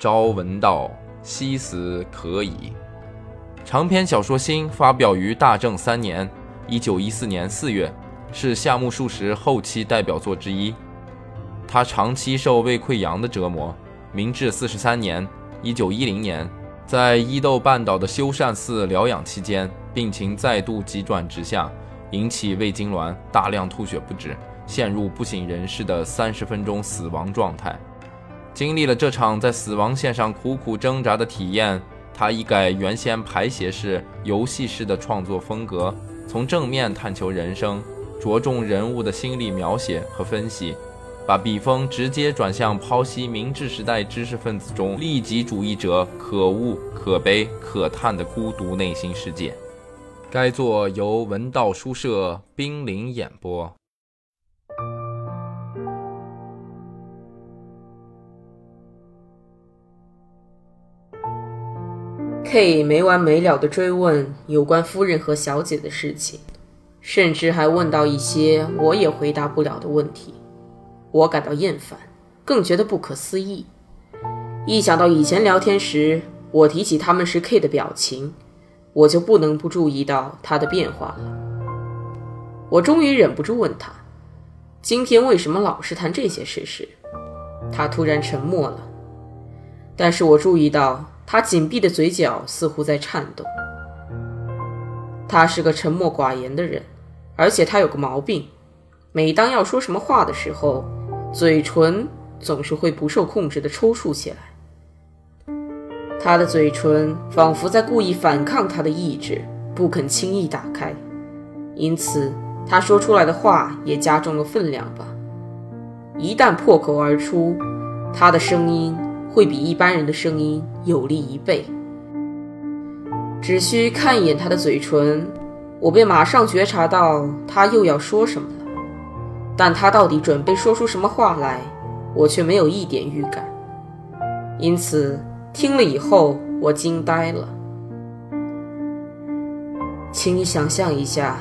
朝闻道，夕死可矣。长篇小说《新》发表于大正三年（一九一四年四月），是夏目漱石后期代表作之一。他长期受胃溃疡的折磨。明治四十三年（一九一零年），在伊豆半岛的修善寺疗养期间，病情再度急转直下，引起胃痉挛，大量吐血不止。陷入不省人事的三十分钟死亡状态，经历了这场在死亡线上苦苦挣扎的体验，他一改原先排写式、游戏式的创作风格，从正面探求人生，着重人物的心理描写和分析，把笔锋直接转向剖析明治时代知识分子中利己主义者可恶、可悲、可叹的孤独内心世界。该作由文道书社冰凌演播。K 没完没了地追问有关夫人和小姐的事情，甚至还问到一些我也回答不了的问题。我感到厌烦，更觉得不可思议。一想到以前聊天时我提起他们时 K 的表情，我就不能不注意到他的变化了。我终于忍不住问他：“今天为什么老是谈这些事时？”他突然沉默了，但是我注意到。他紧闭的嘴角似乎在颤动。他是个沉默寡言的人，而且他有个毛病：每当要说什么话的时候，嘴唇总是会不受控制地抽搐起来。他的嘴唇仿佛在故意反抗他的意志，不肯轻易打开，因此他说出来的话也加重了分量吧。一旦破口而出，他的声音。会比一般人的声音有力一倍。只需看一眼他的嘴唇，我便马上觉察到他又要说什么了。但他到底准备说出什么话来，我却没有一点预感。因此，听了以后，我惊呆了。请你想象一下，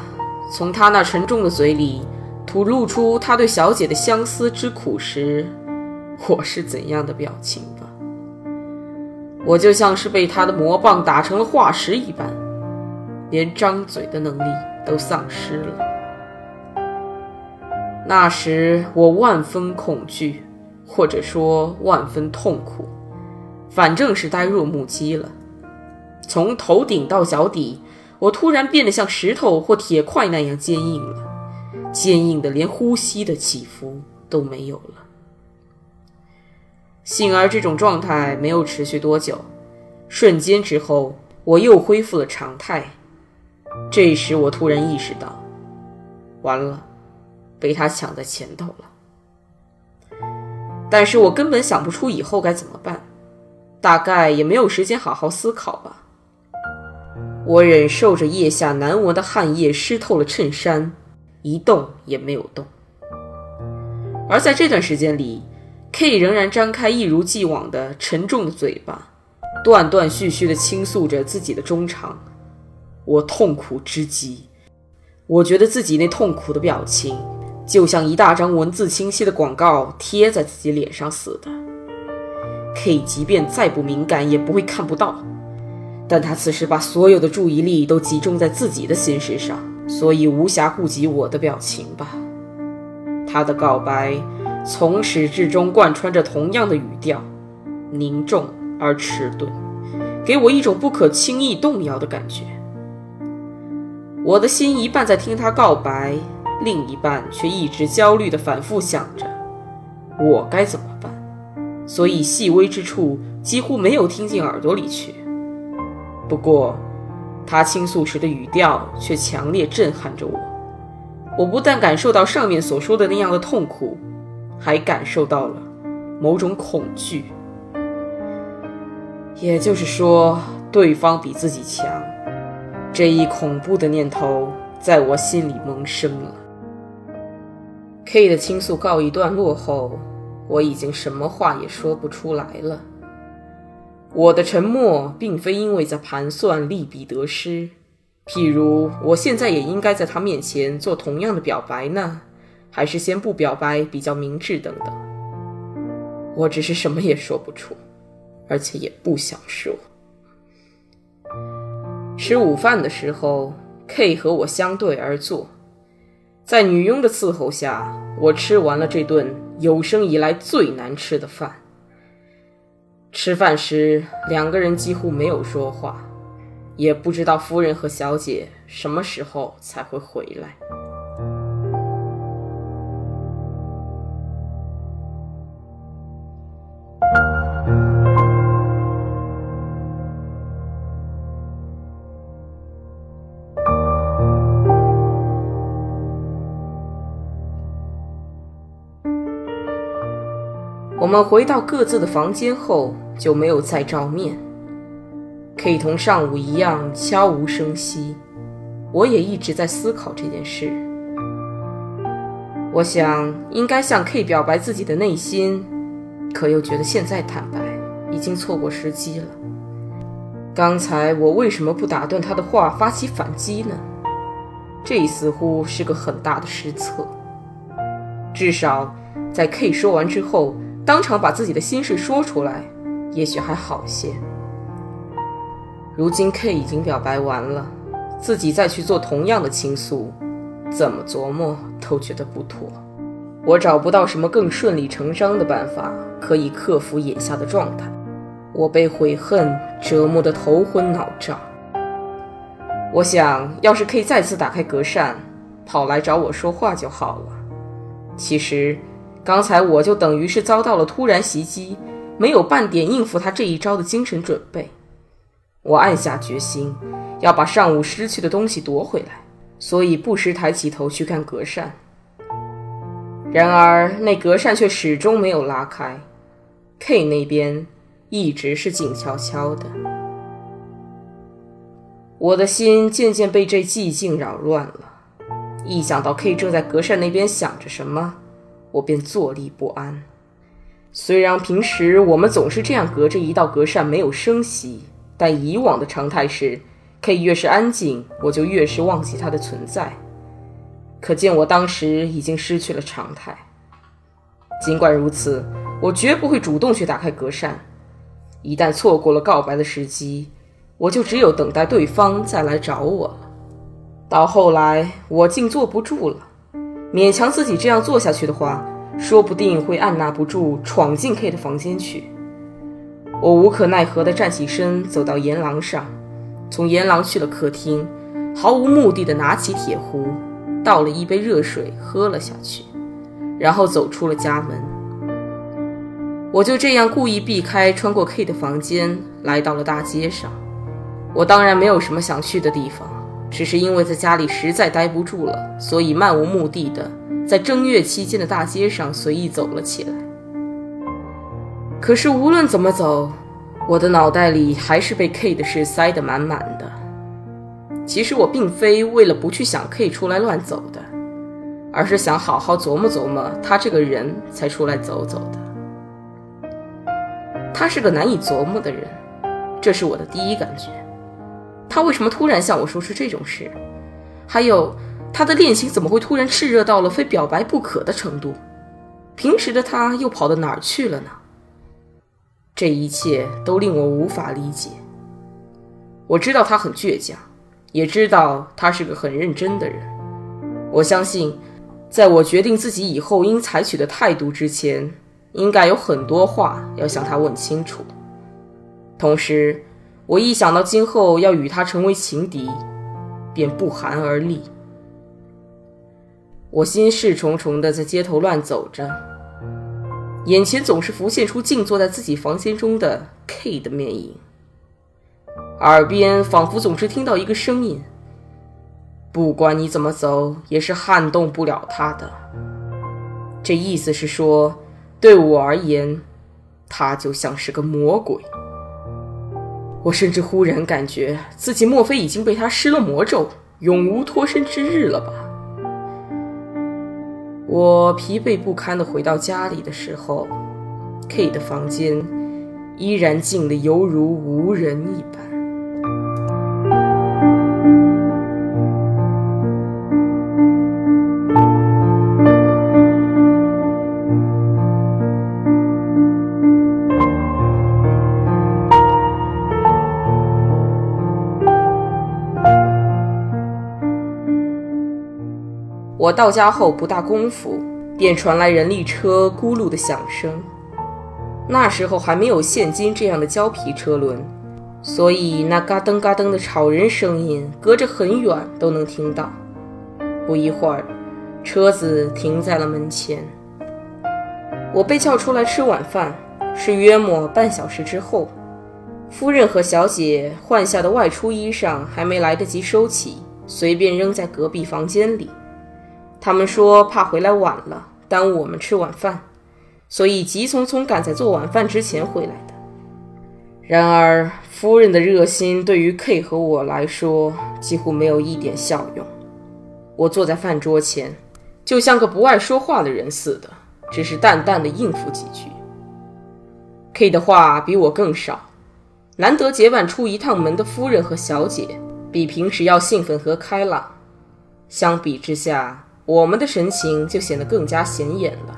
从他那沉重的嘴里吐露出他对小姐的相思之苦时，我是怎样的表情。我就像是被他的魔棒打成了化石一般，连张嘴的能力都丧失了。那时我万分恐惧，或者说万分痛苦，反正是呆若木鸡了。从头顶到脚底，我突然变得像石头或铁块那样坚硬了，坚硬的连呼吸的起伏都没有了。幸而这种状态没有持续多久，瞬间之后，我又恢复了常态。这时，我突然意识到，完了，被他抢在前头了。但是我根本想不出以后该怎么办，大概也没有时间好好思考吧。我忍受着腋下难闻的汗液湿透了衬衫，一动也没有动。而在这段时间里，K 仍然张开一如既往的沉重的嘴巴，断断续续地倾诉着自己的衷肠。我痛苦之极，我觉得自己那痛苦的表情，就像一大张文字清晰的广告贴在自己脸上似的。K 即便再不敏感，也不会看不到。但他此时把所有的注意力都集中在自己的心事上，所以无暇顾及我的表情吧。他的告白。从始至终贯穿着同样的语调，凝重而迟钝，给我一种不可轻易动摇的感觉。我的心一半在听他告白，另一半却一直焦虑地反复想着我该怎么办，所以细微之处几乎没有听进耳朵里去。不过，他倾诉时的语调却强烈震撼着我。我不但感受到上面所说的那样的痛苦。还感受到了某种恐惧，也就是说，对方比自己强。这一恐怖的念头在我心里萌生了。K 的倾诉告一段落后，我已经什么话也说不出来了。我的沉默并非因为在盘算利弊得失，譬如我现在也应该在他面前做同样的表白呢。还是先不表白比较明智，等等。我只是什么也说不出。而且也不想说。吃午饭的时候，K 和我相对而坐，在女佣的伺候下，我吃完了这顿有生以来最难吃的饭。吃饭时，两个人几乎没有说话，也不知道夫人和小姐什么时候才会回来。我们回到各自的房间后，就没有再照面。K 同上午一样悄无声息，我也一直在思考这件事。我想应该向 K 表白自己的内心，可又觉得现在坦白已经错过时机了。刚才我为什么不打断他的话，发起反击呢？这似乎是个很大的失策。至少在 K 说完之后。当场把自己的心事说出来，也许还好些。如今 K 已经表白完了，自己再去做同样的倾诉，怎么琢磨都觉得不妥。我找不到什么更顺理成章的办法可以克服眼下的状态。我被悔恨折磨得头昏脑胀。我想要是可以再次打开隔扇，跑来找我说话就好了。其实。刚才我就等于是遭到了突然袭击，没有半点应付他这一招的精神准备。我暗下决心，要把上午失去的东西夺回来，所以不时抬起头去看隔扇。然而那隔扇却始终没有拉开，K 那边一直是静悄悄的。我的心渐渐被这寂静扰乱了，一想到 K 正在隔扇那边想着什么。我便坐立不安。虽然平时我们总是这样隔着一道隔扇没有声息，但以往的常态是，K 越是安静，我就越是忘记他的存在。可见我当时已经失去了常态。尽管如此，我绝不会主动去打开隔扇。一旦错过了告白的时机，我就只有等待对方再来找我了。到后来，我竟坐不住了。勉强自己这样做下去的话，说不定会按捺不住闯进 K 的房间去。我无可奈何地站起身，走到沿廊上，从沿廊去了客厅，毫无目的地拿起铁壶，倒了一杯热水喝了下去，然后走出了家门。我就这样故意避开穿过 K 的房间，来到了大街上。我当然没有什么想去的地方。只是因为在家里实在待不住了，所以漫无目的的在正月期间的大街上随意走了起来。可是无论怎么走，我的脑袋里还是被 K 的事塞得满满的。其实我并非为了不去想 K 出来乱走的，而是想好好琢磨琢磨他这个人才出来走走的。他是个难以琢磨的人，这是我的第一感觉。他为什么突然向我说出这种事？还有，他的恋情怎么会突然炽热到了非表白不可的程度？平时的他又跑到哪儿去了呢？这一切都令我无法理解。我知道他很倔强，也知道他是个很认真的人。我相信，在我决定自己以后应采取的态度之前，应该有很多话要向他问清楚。同时，我一想到今后要与他成为情敌，便不寒而栗。我心事重重的在街头乱走着，眼前总是浮现出静坐在自己房间中的 K 的面影，耳边仿佛总是听到一个声音：“不管你怎么走，也是撼动不了他的。”这意思是说，对我而言，他就像是个魔鬼。我甚至忽然感觉自己莫非已经被他施了魔咒，永无脱身之日了吧？我疲惫不堪的回到家里的时候，K 的房间依然静得犹如无人一般。我到家后不大功夫，便传来人力车咕噜的响声。那时候还没有现今这样的胶皮车轮，所以那嘎噔嘎噔的吵人声音，隔着很远都能听到。不一会儿，车子停在了门前。我被叫出来吃晚饭，是约莫半小时之后。夫人和小姐换下的外出衣裳还没来得及收起，随便扔在隔壁房间里。他们说怕回来晚了，耽误我们吃晚饭。所以急匆匆赶在做晚饭之前回来的。然而，夫人的热心对于 K 和我来说几乎没有一点效用。我坐在饭桌前，就像个不爱说话的人似的，只是淡淡的应付几句。K 的话比我更少。难得结伴出一趟门的夫人和小姐，比平时要兴奋和开朗。相比之下，我们的神情就显得更加显眼了。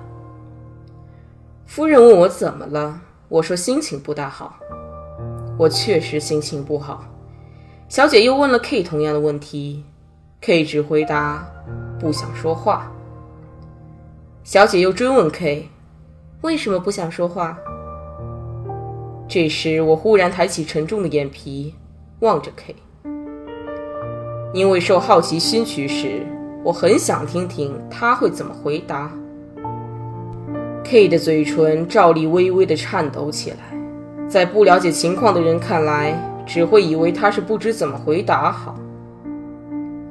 夫人问我怎么了，我说心情不大好。我确实心情不好。小姐又问了 K 同样的问题，K 只回答不想说话。小姐又追问 K，为什么不想说话？这时我忽然抬起沉重的眼皮望着 K，因为受好奇心驱使，我很想听听他会怎么回答。K 的嘴唇照例微微的颤抖起来，在不了解情况的人看来，只会以为他是不知怎么回答好。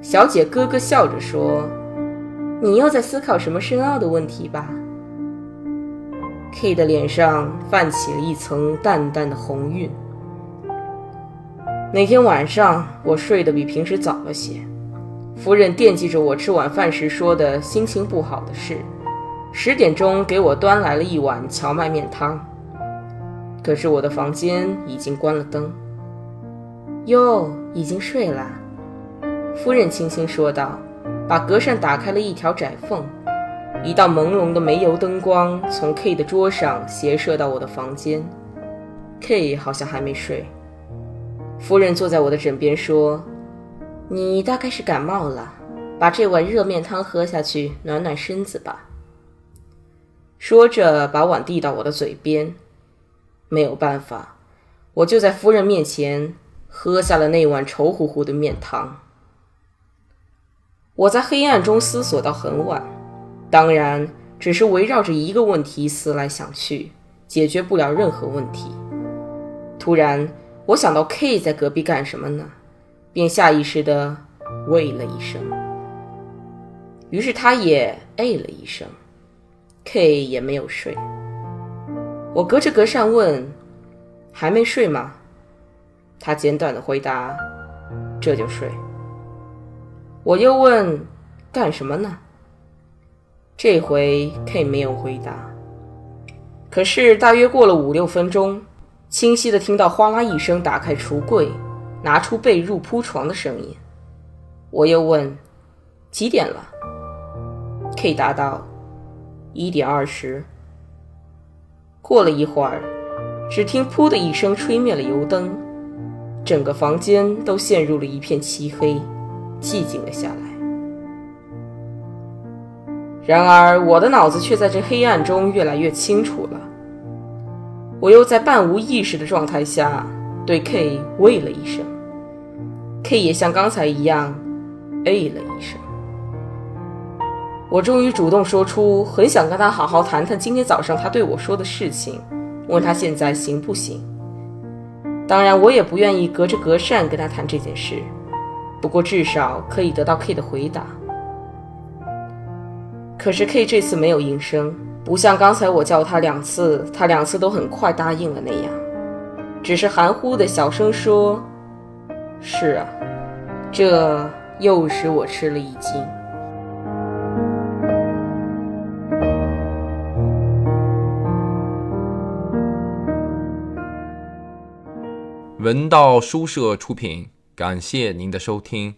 小姐咯咯笑着说：“你又在思考什么深奥的问题吧？”K 的脸上泛起了一层淡淡的红晕。那天晚上我睡得比平时早了些，夫人惦记着我吃晚饭时说的心情不好的事。十点钟给我端来了一碗荞麦面汤，可是我的房间已经关了灯。哟，已经睡了，夫人轻轻说道，把隔扇打开了一条窄缝，一道朦胧的煤油灯光从 K 的桌上斜射到我的房间。K 好像还没睡。夫人坐在我的枕边说：“你大概是感冒了，把这碗热面汤喝下去，暖暖身子吧。”说着，把碗递到我的嘴边。没有办法，我就在夫人面前喝下了那碗稠乎乎的面汤。我在黑暗中思索到很晚，当然只是围绕着一个问题思来想去，解决不了任何问题。突然，我想到 K 在隔壁干什么呢？便下意识地喂了一声，于是他也哎了一声。K 也没有睡，我隔着隔扇问：“还没睡吗？”他简短的回答：“这就睡。”我又问：“干什么呢？”这回 K 没有回答。可是大约过了五六分钟，清晰的听到哗啦一声打开橱柜、拿出被褥铺床的声音。我又问：“几点了？”K 答道。一点二十。过了一会儿，只听“噗”的一声，吹灭了油灯，整个房间都陷入了一片漆黑，寂静了下来。然而，我的脑子却在这黑暗中越来越清楚了。我又在半无意识的状态下对 K 喂了一声，K 也像刚才一样，哎了一声。我终于主动说出，很想跟他好好谈谈今天早上他对我说的事情，问他现在行不行。当然，我也不愿意隔着隔扇跟他谈这件事，不过至少可以得到 K 的回答。可是 K 这次没有应声，不像刚才我叫他两次，他两次都很快答应了那样，只是含糊的小声说：“是啊。”这又使我吃了一惊。文道书社出品，感谢您的收听。